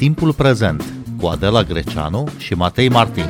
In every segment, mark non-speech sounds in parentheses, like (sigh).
Timpul prezent cu Adela Greceanu și Matei Martin.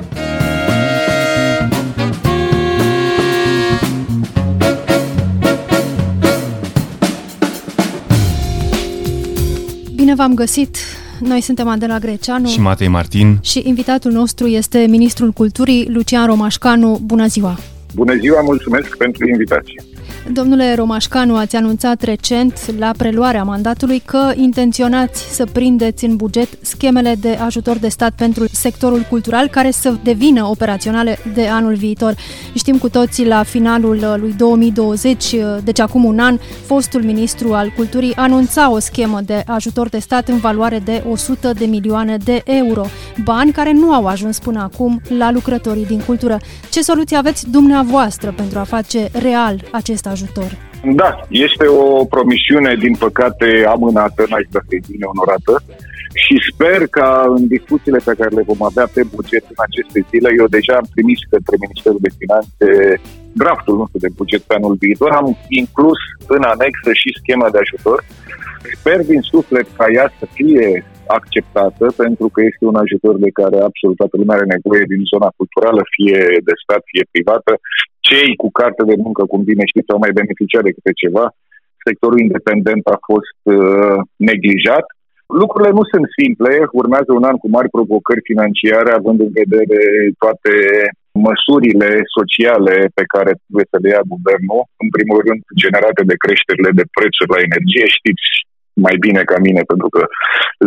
Bine v-am găsit! Noi suntem Adela Greceanu și Matei Martin și invitatul nostru este Ministrul Culturii Lucian Romașcanu. Bună ziua! Bună ziua, mulțumesc pentru invitație! Domnule Romașcanu, ați anunțat recent la preluarea mandatului că intenționați să prindeți în buget schemele de ajutor de stat pentru sectorul cultural care să devină operaționale de anul viitor. Știm cu toții la finalul lui 2020, deci acum un an, fostul ministru al culturii anunța o schemă de ajutor de stat în valoare de 100 de milioane de euro, bani care nu au ajuns până acum la lucrătorii din cultură. Ce soluții aveți dumneavoastră pentru a face real acest ajutor. Da, este o promisiune, din păcate, amânată, n-aș da să bine onorată și sper ca în discuțiile pe care le vom avea pe buget în aceste zile, eu deja am trimis către Ministerul de Finanțe draftul nostru de buget pe anul viitor, am inclus în anexă și schema de ajutor. Sper din suflet ca ea să fie acceptată, pentru că este un ajutor de care absolut toată lumea are nevoie din zona culturală, fie de stat, fie privată. Cei cu carte de muncă, cum bine știți, au mai beneficiat de câte ceva. Sectorul independent a fost uh, neglijat. Lucrurile nu sunt simple, urmează un an cu mari provocări financiare, având în vedere toate măsurile sociale pe care trebuie să le ia guvernul, în primul rând generate de creșterile de prețuri la energie. Știți mai bine ca mine, pentru că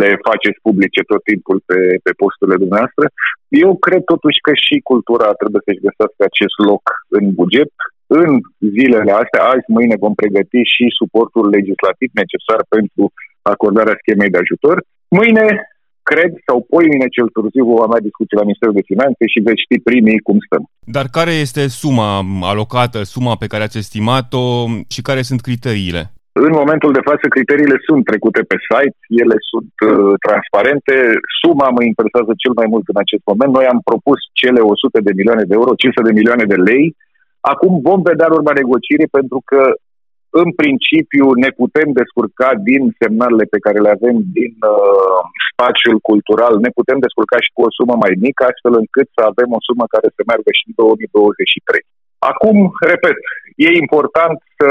le faceți publice tot timpul pe, pe posturile dumneavoastră. Eu cred totuși că și cultura trebuie să-și găsească acest loc în buget. În zilele astea, azi, mâine, vom pregăti și suportul legislativ necesar pentru acordarea schemei de ajutor. Mâine, cred, sau mâine cel târziu vom avea discuții la Ministerul de Finanțe și veți ști primii cum stăm. Dar care este suma alocată, suma pe care ați estimat-o și care sunt criteriile? În momentul de față, criteriile sunt trecute pe site, ele sunt uh, transparente. Suma mă interesează cel mai mult în acest moment. Noi am propus cele 100 de milioane de euro, 500 de milioane de lei. Acum vom vedea în urma negocierii pentru că în principiu ne putem descurca din semnalele pe care le avem din uh, spațiul cultural, ne putem descurca și cu o sumă mai mică, astfel încât să avem o sumă care să meargă și în 2023. Acum, repet, e important să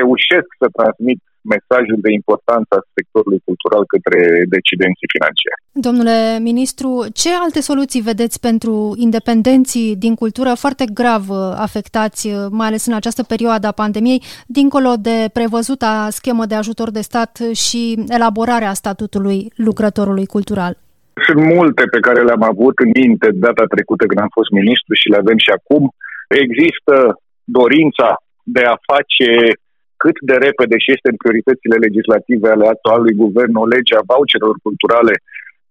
reușesc să transmit mesajul de importanță a sectorului cultural către decidenții financiari. Domnule ministru, ce alte soluții vedeți pentru independenții din cultură foarte grav afectați, mai ales în această perioadă a pandemiei, dincolo de prevăzuta schemă de ajutor de stat și elaborarea statutului lucrătorului cultural? Sunt multe pe care le-am avut în minte data trecută când am fost ministru și le avem și acum. Există dorința de a face cât de repede și este în prioritățile legislative ale actualului guvern o lege a voucherelor culturale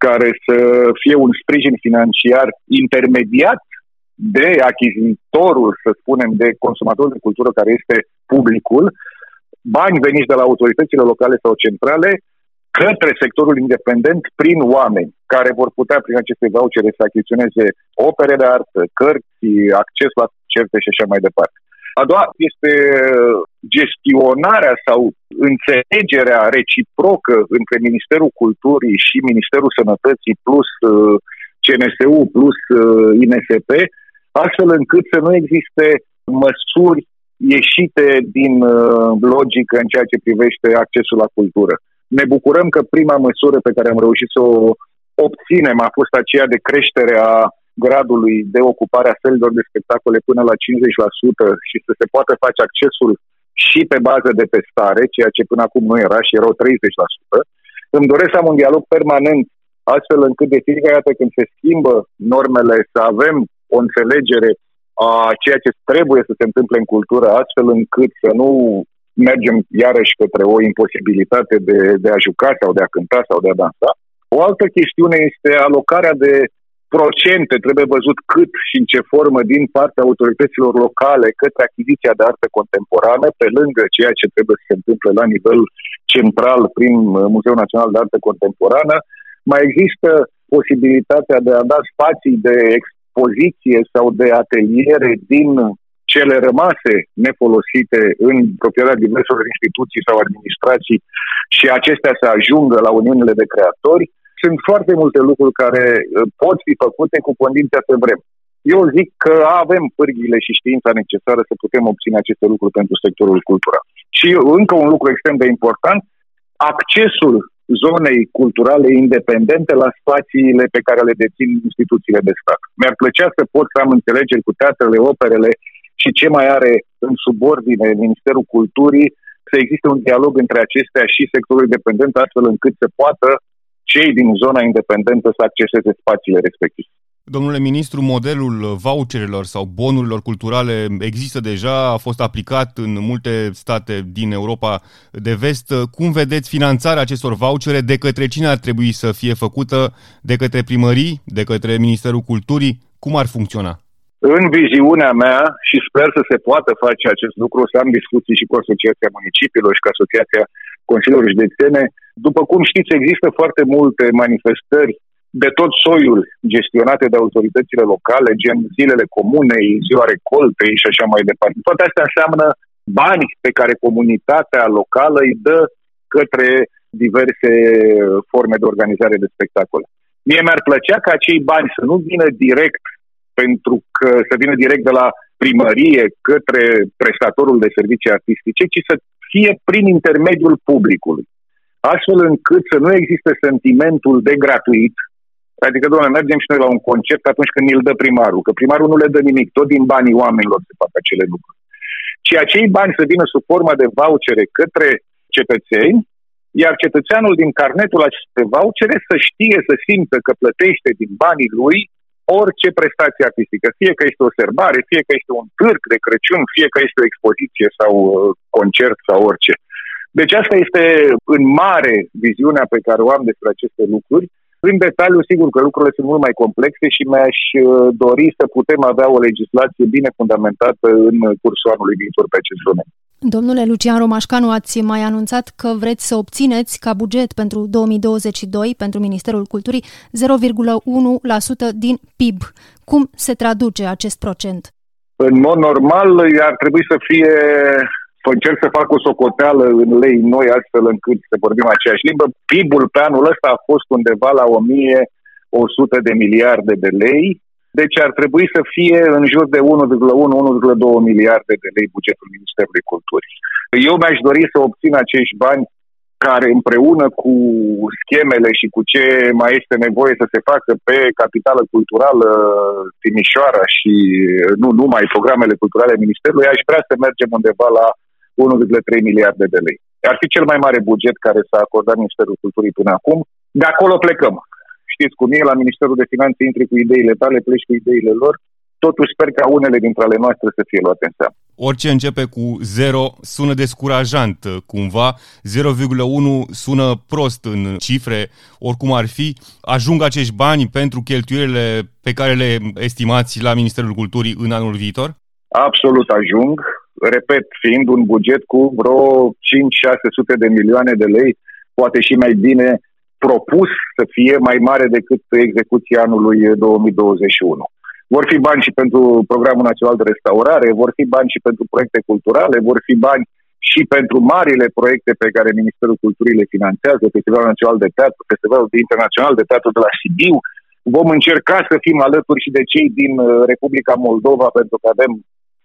care să fie un sprijin financiar intermediat de achizitorul, să spunem, de consumator de cultură care este publicul, bani veniți de la autoritățile locale sau centrale către sectorul independent prin oameni care vor putea prin aceste vouchere să achiziționeze opere de artă, cărți, acces la certe și așa mai departe. A doua este gestionarea sau înțelegerea reciprocă între Ministerul Culturii și Ministerul Sănătății plus uh, CNSU plus uh, INSP, astfel încât să nu existe măsuri ieșite din uh, logică în ceea ce privește accesul la cultură. Ne bucurăm că prima măsură pe care am reușit să o obținem a fost aceea de creștere a gradului de ocupare a sălilor de spectacole până la 50% și să se poată face accesul și pe bază de testare, ceea ce până acum nu era și erau 30%. Îmi doresc să am un dialog permanent astfel încât de fiecare dată când se schimbă normele să avem o înțelegere a ceea ce trebuie să se întâmple în cultură, astfel încât să nu mergem iarăși către o imposibilitate de, de a juca sau de a cânta sau de a dansa. O altă chestiune este alocarea de procente, trebuie văzut cât și în ce formă din partea autorităților locale către achiziția de artă contemporană, pe lângă ceea ce trebuie să se întâmple la nivel central prin Muzeul Național de Artă Contemporană. Mai există posibilitatea de a da spații de expoziție sau de ateliere din cele rămase nefolosite în proprietatea diverselor instituții sau administrații și acestea să ajungă la uniunile de creatori sunt foarte multe lucruri care uh, pot fi făcute cu condiția să vrem. Eu zic că avem pârghile și știința necesară să putem obține aceste lucruri pentru sectorul cultural. Și încă un lucru extrem de important, accesul zonei culturale independente la spațiile pe care le dețin instituțiile de stat. Mi-ar plăcea să pot să am înțelegeri cu teatrele, operele și ce mai are în subordine Ministerul Culturii, să existe un dialog între acestea și sectorul independent, astfel încât să poată cei din zona independentă să acceseze spațiile respective. Domnule ministru, modelul voucherelor sau bonurilor culturale există deja, a fost aplicat în multe state din Europa de vest. Cum vedeți finanțarea acestor vouchere? De către cine ar trebui să fie făcută? De către primării? De către Ministerul Culturii? Cum ar funcționa? În viziunea mea, și sper să se poată face acest lucru, să am discuții și cu Asociația Municipiilor și cu Asociația Consiliilor Județene, după cum știți, există foarte multe manifestări de tot soiul gestionate de autoritățile locale, gen zilele comunei, ziua recoltei și așa mai departe. Toate astea înseamnă bani pe care comunitatea locală îi dă către diverse forme de organizare de spectacole. Mie mi-ar plăcea ca acei bani să nu vină direct pentru că să vină direct de la primărie către prestatorul de servicii artistice, ci să fie prin intermediul publicului. Astfel încât să nu existe sentimentul de gratuit, Adică, doamne, mergem și noi la un concert atunci când îl dă primarul, că primarul nu le dă nimic, tot din banii oamenilor se fac acele lucruri. Ci acei bani să vină sub formă de vouchere către cetățeni, iar cetățeanul din carnetul aceste vouchere să știe, să simtă că plătește din banii lui orice prestație artistică, fie că este o serbare, fie că este un târg de Crăciun, fie că este o expoziție sau uh, concert sau orice. Deci asta este în mare viziunea pe care o am despre aceste lucruri în detaliu, sigur că lucrurile sunt mult mai complexe și mi-aș uh, dori să putem avea o legislație bine fundamentată în cursul anului viitor pe acest domeniu. Domnule Lucian Romașcanu, ați mai anunțat că vreți să obțineți ca buget pentru 2022 pentru Ministerul Culturii 0,1% din PIB. Cum se traduce acest procent? În mod normal ar trebui să fie încerc să fac o socoteală în lei noi astfel încât să vorbim aceeași limbă. PIB-ul pe anul ăsta a fost undeva la 1100 de miliarde de lei, deci ar trebui să fie în jur de 1,1-1,2 miliarde de lei bugetul Ministerului Culturii. Eu mi-aș dori să obțin acești bani care împreună cu schemele și cu ce mai este nevoie să se facă pe capitală culturală Timișoara și nu numai programele culturale Ministerului, aș vrea să mergem undeva la 1,3 miliarde de lei. Ar fi cel mai mare buget care s-a acordat Ministerul Culturii până acum. De acolo plecăm. Știți cum e, la Ministerul de Finanțe intri cu ideile tale, pleci cu ideile lor. Totuși sper ca unele dintre ale noastre să fie luate în seamă. Orice începe cu 0 sună descurajant cumva, 0,1 sună prost în cifre, oricum ar fi. Ajung acești bani pentru cheltuielile pe care le estimați la Ministerul Culturii în anul viitor? Absolut ajung repet, fiind un buget cu vreo 5-600 de milioane de lei, poate și mai bine propus să fie mai mare decât execuția anului 2021. Vor fi bani și pentru Programul Național de Restaurare, vor fi bani și pentru proiecte culturale, vor fi bani și pentru marile proiecte pe care Ministerul Culturii le finanțează, Festivalul Național de Teatru, Festivalul Internațional de Teatru de la Sibiu. Vom încerca să fim alături și de cei din uh, Republica Moldova, pentru că avem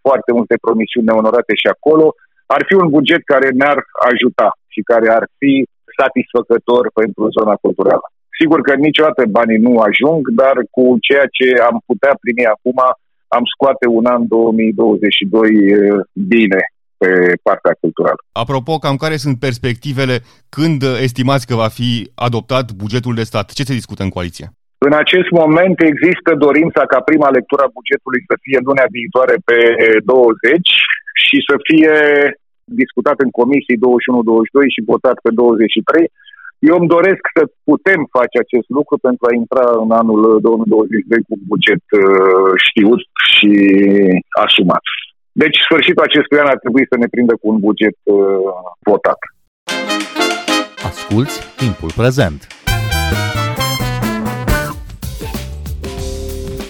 foarte multe promisiuni neonorate și acolo, ar fi un buget care ne-ar ajuta și care ar fi satisfăcător pentru zona culturală. Sigur că niciodată banii nu ajung, dar cu ceea ce am putea primi acum, am scoate un an 2022 bine pe partea culturală. Apropo, cam care sunt perspectivele când estimați că va fi adoptat bugetul de stat? Ce se discută în coaliție? În acest moment există dorința ca prima lectură a bugetului să fie lunea viitoare pe 20 și să fie discutat în comisii 21-22 și votat pe 23. Eu îmi doresc să putem face acest lucru pentru a intra în anul 2022 cu buget uh, știut și asumat. Deci, sfârșitul acestui an ar trebui să ne prindă cu un buget uh, votat. Asculți timpul prezent!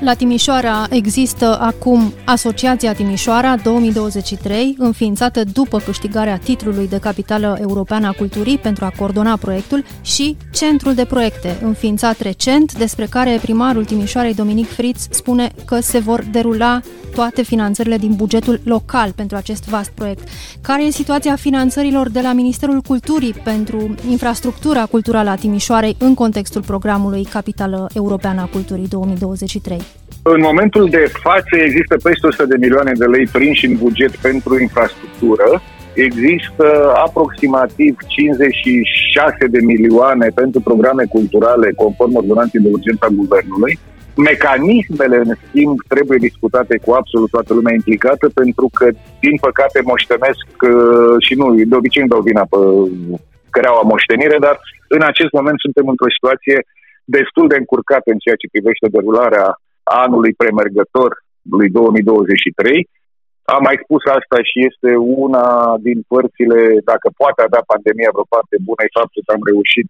La Timișoara există acum Asociația Timișoara 2023, înființată după câștigarea titlului de capitală europeană a culturii pentru a coordona proiectul și Centrul de Proiecte, înființat recent, despre care primarul Timișoarei Dominic Fritz spune că se vor derula toate finanțările din bugetul local pentru acest vast proiect. Care e situația finanțărilor de la Ministerul Culturii pentru infrastructura culturală a Timișoarei în contextul programului Capitală Europeană a Culturii 2023? În momentul de față există peste 100 de milioane de lei prinși în buget pentru infrastructură. Există aproximativ 56 de milioane pentru programe culturale conform ordonanței de urgență a Guvernului. Mecanismele, în schimb, trebuie discutate cu absolut toată lumea implicată, pentru că, din păcate, moștenesc uh, și nu, de obicei îmi dau vina pe căreaua moștenire, dar în acest moment suntem într-o situație destul de încurcată în ceea ce privește derularea anului premergător lui 2023. Am mai spus asta și este una din părțile, dacă poate avea pandemia vreo parte bună, e faptul că am reușit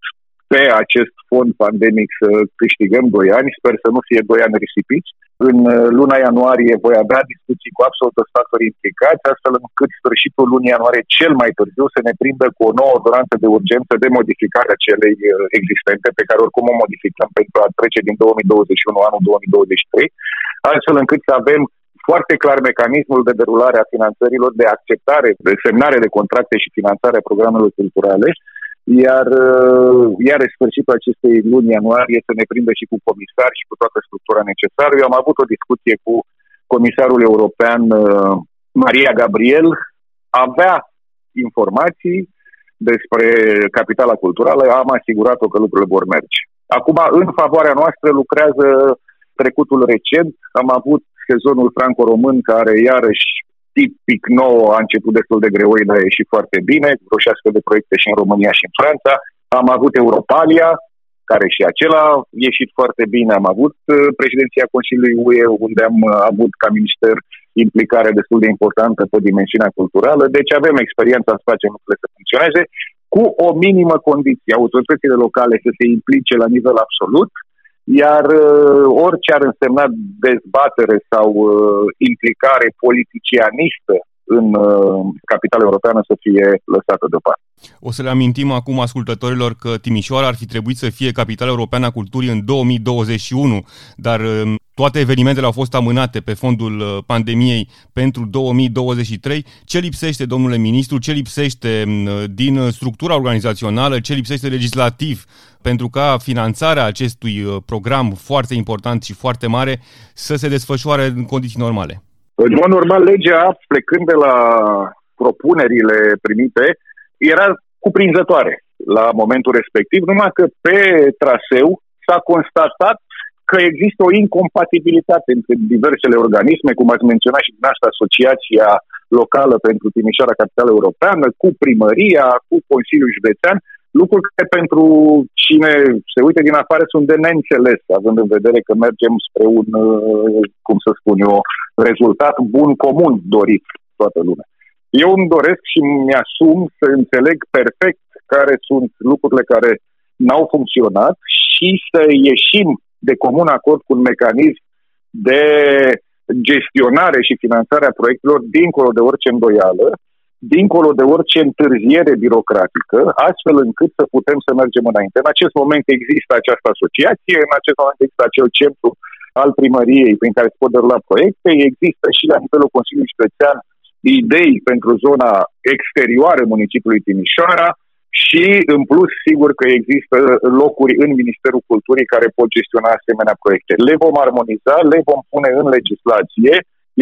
pe acest fond pandemic să câștigăm 2 ani. Sper să nu fie 2 ani risipiți. În uh, luna ianuarie voi avea discuții cu absolut toți factorii implicați, astfel încât sfârșitul lunii ianuarie cel mai târziu să ne prindă cu o nouă ordonanță de urgență de modificare a celei uh, existente, pe care oricum o modificăm pentru a trece din 2021 anul 2023, astfel încât să avem foarte clar mecanismul de derulare a finanțărilor, de acceptare, de semnare de contracte și finanțare a programelor culturale, iar, uh, iar sfârșitul acestei luni ianuarie să ne prindă și cu comisar și cu toată structura necesară. Eu am avut o discuție cu comisarul european uh, Maria Gabriel, avea informații despre capitala culturală, am asigurat-o că lucrurile vor merge. Acum, în favoarea noastră lucrează trecutul recent, am avut sezonul franco-român care iarăși tipic nou, a început destul de greu, dar a ieșit foarte bine, vreo șase de proiecte și în România și în Franța. Am avut Europalia, care și acela a ieșit foarte bine. Am avut uh, președinția Consiliului UE, unde am uh, avut ca minister implicare destul de importantă pe dimensiunea culturală, deci avem experiența să facem lucrurile să funcționeze, cu o minimă condiție, autoritățile locale să se implice la nivel absolut, iar uh, orice ar însemna dezbatere sau uh, implicare politicianistă în uh, capitala europeană să fie lăsată deoparte. O să le amintim acum ascultătorilor că Timișoara ar fi trebuit să fie capitala europeană a culturii în 2021, dar um, toate evenimentele au fost amânate pe fondul uh, pandemiei pentru 2023. Ce lipsește, domnule ministru, ce lipsește um, din structura organizațională, ce lipsește legislativ pentru ca finanțarea acestui uh, program foarte important și foarte mare să se desfășoare în condiții normale? În mod normal, legea, plecând de la propunerile primite, era cuprinzătoare la momentul respectiv, numai că pe traseu s-a constatat că există o incompatibilitate între diversele organisme, cum ați menționat și din asta Asociația Locală pentru Timișoara Capitală Europeană, cu primăria, cu Consiliul Județean, lucruri care pentru cine se uite din afară sunt de neînțeles, având în vedere că mergem spre un, uh, cum să spun eu, rezultat bun comun dorit toată lumea. Eu îmi doresc și mi-asum să înțeleg perfect care sunt lucrurile care n-au funcționat și să ieșim de comun acord cu un mecanism de gestionare și finanțare a proiectelor dincolo de orice îndoială, dincolo de orice întârziere birocratică, astfel încât să putem să mergem înainte. În acest moment există această asociație, în acest moment există acel centru al primăriei prin care se pot derula proiecte, există și la nivelul Consiliului Județean idei pentru zona exterioară municipiului Timișoara și, în plus, sigur că există locuri în Ministerul Culturii care pot gestiona asemenea proiecte. Le vom armoniza, le vom pune în legislație,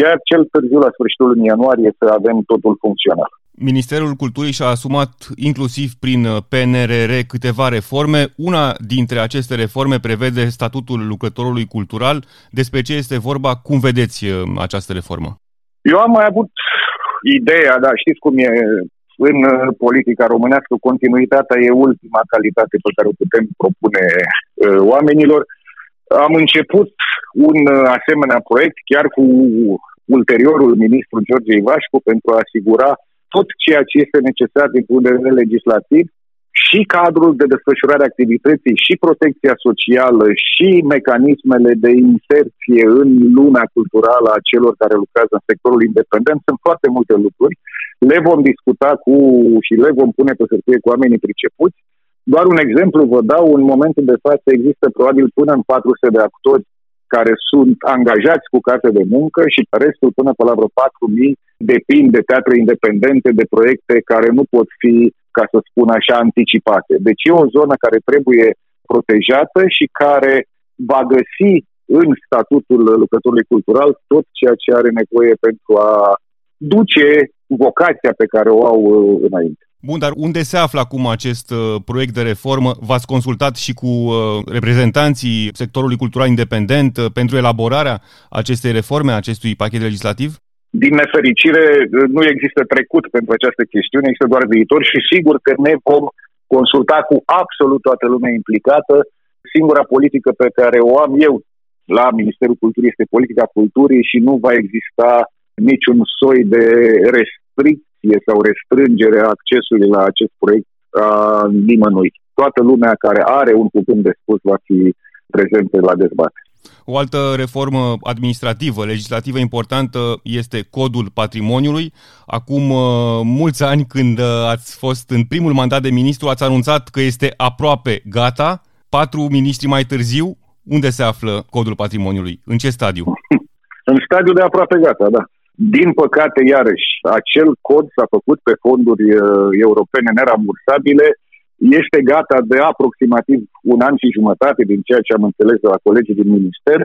iar cel târziu, la sfârșitul lunii ianuarie, să avem totul funcțional. Ministerul Culturii și-a asumat inclusiv prin PNRR câteva reforme. Una dintre aceste reforme prevede statutul lucrătorului cultural. Despre ce este vorba? Cum vedeți uh, această reformă? Eu am mai avut ideea, dar știți cum e în politica românească, continuitatea e ultima calitate pe care o putem propune uh, oamenilor. Am început un asemenea proiect chiar cu ulteriorul ministru George Ivașcu pentru a asigura tot ceea ce este necesar din punct de vedere legislativ și cadrul de desfășurare a activității, și protecția socială, și mecanismele de inserție în lumea culturală a celor care lucrează în sectorul independent. Sunt foarte multe lucruri. Le vom discuta cu și le vom pune pe hârtie cu oamenii pricepuți. Doar un exemplu vă dau, în momentul de față există probabil până în 400 de actori care sunt angajați cu carte de muncă și restul până pe la vreo 4.000 depind de teatre independente, de proiecte care nu pot fi ca să spun așa, anticipate. Deci e o zonă care trebuie protejată și care va găsi în statutul lucrătorului cultural tot ceea ce are nevoie pentru a duce vocația pe care o au uh, înainte. Bun, dar unde se află acum acest uh, proiect de reformă? V-ați consultat și cu uh, reprezentanții sectorului cultural independent uh, pentru elaborarea acestei reforme, acestui pachet legislativ? Din nefericire, nu există trecut pentru această chestiune, există doar viitor și sigur că ne vom consulta cu absolut toată lumea implicată. Singura politică pe care o am eu la Ministerul Culturii este politica culturii și nu va exista niciun soi de restricție sau restrângere a accesului la acest proiect a nimănui. Toată lumea care are un cuvânt de spus va fi prezentă la dezbatere. O altă reformă administrativă, legislativă importantă este codul patrimoniului. Acum uh, mulți ani, când uh, ați fost în primul mandat de ministru, ați anunțat că este aproape gata. Patru miniștri mai târziu, unde se află codul patrimoniului? În ce stadiu? (laughs) În stadiul de aproape gata, da. Din păcate, iarăși, acel cod s-a făcut pe fonduri uh, europene nerambursabile este gata de aproximativ un an și jumătate, din ceea ce am înțeles de la colegii din minister.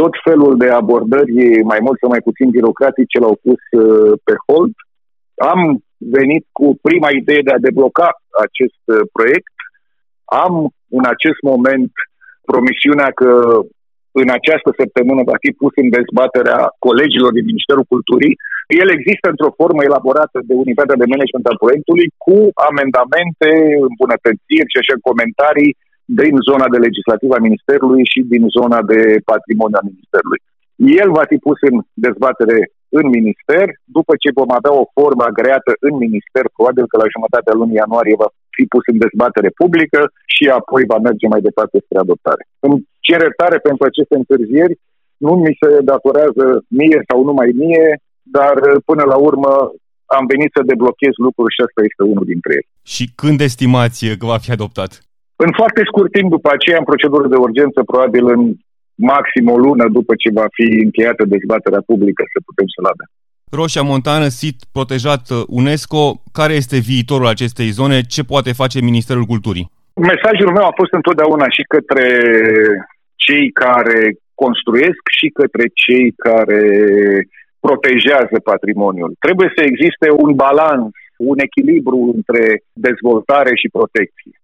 Tot felul de abordări, mai mult sau mai puțin birocratice, l-au pus uh, pe hold. Am venit cu prima idee de a debloca acest uh, proiect. Am în acest moment promisiunea că în această săptămână va fi pus în dezbaterea colegilor din Ministerul Culturii. El există într-o formă elaborată de unitatea de management al proiectului cu amendamente, îmbunătățiri și așa comentarii din zona de legislativă a Ministerului și din zona de patrimoniu a Ministerului. El va fi pus în dezbatere în minister, după ce vom avea o formă agreată în minister, probabil că la jumătatea lunii ianuarie va fi pus în dezbatere publică și apoi va merge mai departe spre adoptare. Îmi cer iertare pentru aceste întârzieri, nu mi se datorează mie sau numai mie, dar până la urmă am venit să deblochez lucruri și asta este unul dintre ele. Și când estimați că va fi adoptat? În foarte scurt timp după aceea, în procedură de urgență, probabil în maxim o lună după ce va fi încheiată dezbaterea publică să putem să-l avem. Roșia Montană, sit protejat uh, UNESCO. Care este viitorul acestei zone? Ce poate face Ministerul Culturii? Mesajul meu a fost întotdeauna și către cei care construiesc și către cei care protejează patrimoniul. Trebuie să existe un balans, un echilibru între dezvoltare și protecție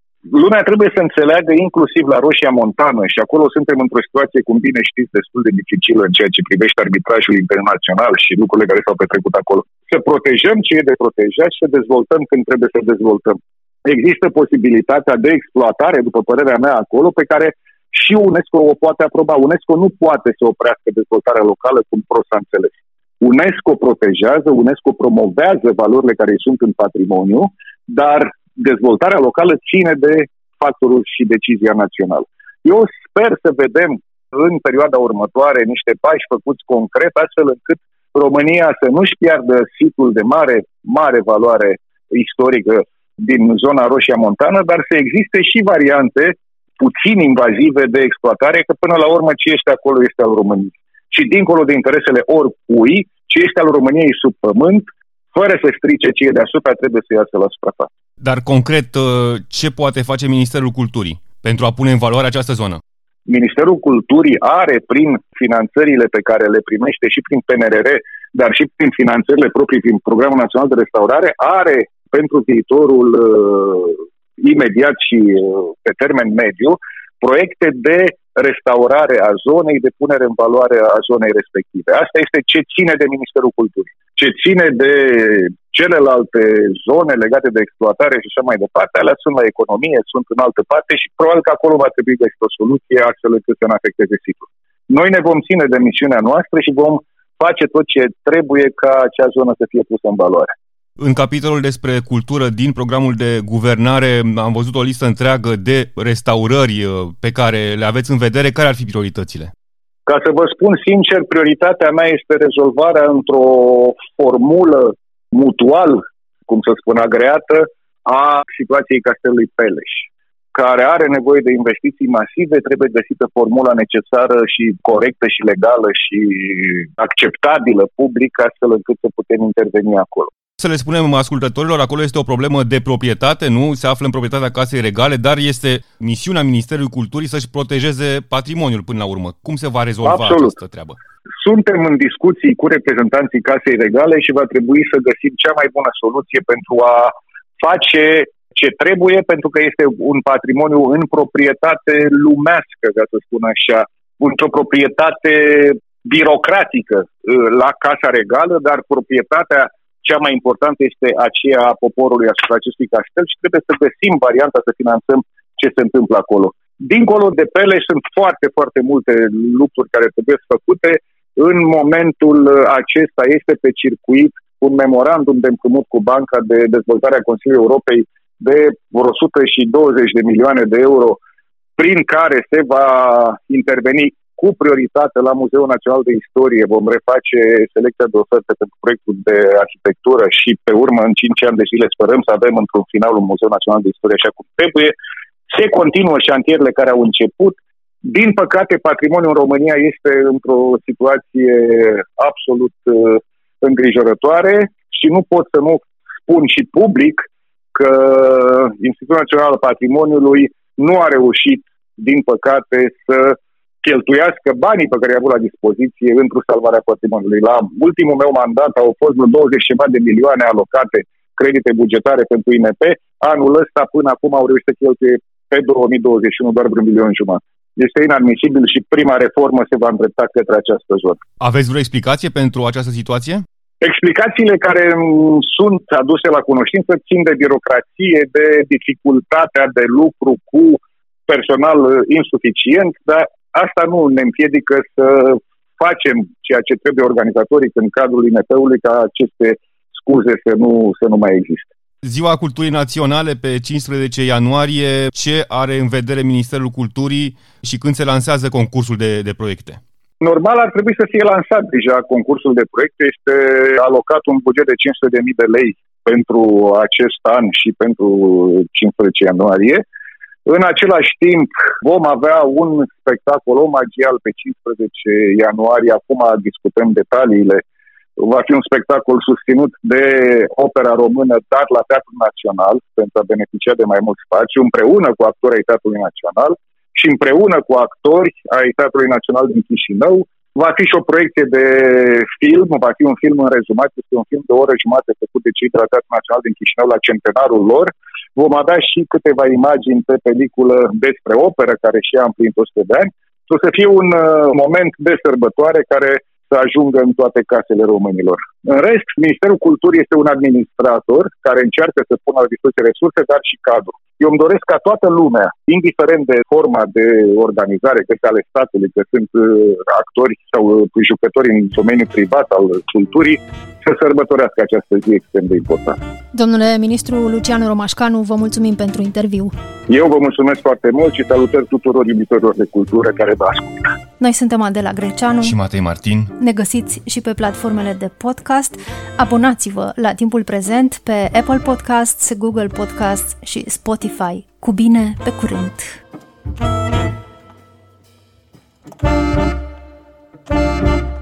lumea trebuie să înțeleagă inclusiv la Roșia Montană și acolo suntem într-o situație, cum bine știți, destul de dificilă în ceea ce privește arbitrajul internațional și lucrurile care s-au petrecut acolo. Să protejăm ce e de protejat și să dezvoltăm când trebuie să dezvoltăm. Există posibilitatea de exploatare, după părerea mea, acolo, pe care și UNESCO o poate aproba. UNESCO nu poate să oprească dezvoltarea locală, cum prost s-a înțeles. UNESCO protejează, UNESCO promovează valorile care sunt în patrimoniu, dar dezvoltarea locală ține de factorul și decizia națională. Eu sper să vedem în perioada următoare niște pași făcuți concret, astfel încât România să nu-și piardă situl de mare, mare valoare istorică din zona Roșia Montană, dar să existe și variante puțin invazive de exploatare, că până la urmă ce este acolo este al României. Și dincolo de interesele oricui, ce este al României sub pământ, fără să strice ce e deasupra, trebuie să iasă la suprafață. Dar concret, uh, ce poate face Ministerul Culturii pentru a pune în valoare această zonă? Ministerul Culturii are, prin finanțările pe care le primește și prin PNRR, dar și prin finanțările proprii prin Programul Național de Restaurare, are pentru viitorul uh, imediat și uh, pe termen mediu proiecte de restaurare a zonei, de punere în valoare a zonei respective. Asta este ce ține de Ministerul Culturii. Ce ține de celelalte zone legate de exploatare și așa mai departe, alea sunt la economie, sunt în altă parte și probabil că acolo va trebui găsit o soluție astfel încât să nu afecteze situl. Noi ne vom ține de misiunea noastră și vom face tot ce trebuie ca acea zonă să fie pusă în valoare. În capitolul despre cultură din programul de guvernare am văzut o listă întreagă de restaurări uh, pe care le aveți în vedere. Care ar fi prioritățile? Ca să vă spun sincer, prioritatea mea este rezolvarea într-o formulă mutual, cum să spun, agreată, a situației Castelului Peleș care are nevoie de investiții masive, trebuie găsită formula necesară și corectă și legală și acceptabilă public, astfel încât să putem interveni acolo. Să le spunem ascultătorilor, acolo este o problemă de proprietate, nu? Se află în proprietatea Casei Regale, dar este misiunea Ministerului Culturii să-și protejeze patrimoniul până la urmă. Cum se va rezolva Absolut. această treabă? Suntem în discuții cu reprezentanții Casei Regale și va trebui să găsim cea mai bună soluție pentru a face ce trebuie, pentru că este un patrimoniu în proprietate lumească, ca să spun așa, într-o proprietate birocratică uh, la Casa Regală, dar proprietatea cea mai importantă este aceea a poporului asupra acestui castel și trebuie să găsim varianta să finanțăm ce se întâmplă acolo. Dincolo de pele sunt foarte, foarte multe lucruri care trebuie făcute. În momentul acesta este pe circuit un memorandum de împrumut cu Banca de Dezvoltare a Consiliului Europei de vreo 120 de milioane de euro prin care se va interveni cu prioritate la Muzeul Național de Istorie. Vom reface selecția de oferte pentru proiectul de arhitectură și pe urmă în 5 ani de zile sperăm să avem într-un final un Muzeu Național de Istorie așa cum trebuie. Se continuă șantierele care au început. Din păcate, patrimoniul în România este într-o situație absolut uh, îngrijorătoare și nu pot să nu spun și public că Institutul Național al Patrimoniului nu a reușit, din păcate, să cheltuiască banii pe care i-a avut la dispoziție pentru salvarea patrimoniului. La ultimul meu mandat au fost vreo 20 ceva de milioane alocate credite bugetare pentru INP. Anul ăsta până acum au reușit să cheltuie pe 2021 doar vreo milion jumătate. Este inadmisibil și prima reformă se va îndrepta către această zonă. Aveți vreo explicație pentru această situație? Explicațiile care sunt aduse la cunoștință țin de birocrație, de dificultatea de lucru cu personal insuficient, dar asta nu ne împiedică să facem ceea ce trebuie organizatorii în cadrul INP-ului ca aceste scuze să nu, să nu mai existe. Ziua Culturii Naționale pe 15 ianuarie, ce are în vedere Ministerul Culturii și când se lansează concursul de, de proiecte? Normal ar trebui să fie lansat deja concursul de proiecte. Este alocat un buget de 500.000 de lei pentru acest an și pentru 15 ianuarie. În același timp, vom avea un spectacol omagial pe 15 ianuarie. Acum discutăm detaliile. Va fi un spectacol susținut de opera română, dar la Teatrul Național, pentru a beneficia de mai mult spațiu, împreună cu actorii Teatrului Național și împreună cu actori ai Teatrului Național din Chișinău. Va fi și o proiecție de film, va fi un film în rezumat, este un film de o oră jumate făcut de cei de la Teatrul Național din Chișinău la centenarul lor. Vom avea și câteva imagini pe peliculă despre operă, care și a împlinit 100 de ani. O să fie un uh, moment de sărbătoare care să ajungă în toate casele românilor. În rest, Ministerul Culturii este un administrator care încearcă să pună la dispoziție resurse, dar și cadru. Eu îmi doresc ca toată lumea, indiferent de forma de organizare, că ale statului, că sunt uh, actori sau uh, jucători în domeniul privat al culturii, să sărbătorească această zi extrem de importantă. Domnule ministru Lucian Romașcanu, vă mulțumim pentru interviu. Eu vă mulțumesc foarte mult și salutări tuturor iubitorilor de cultură care vă ascultă. Noi suntem Adela Greceanu și Matei Martin. Ne găsiți și pe platformele de podcast. Abonați-vă la timpul prezent pe Apple Podcasts, Google Podcasts și Spotify. Cu bine, pe curând! thank you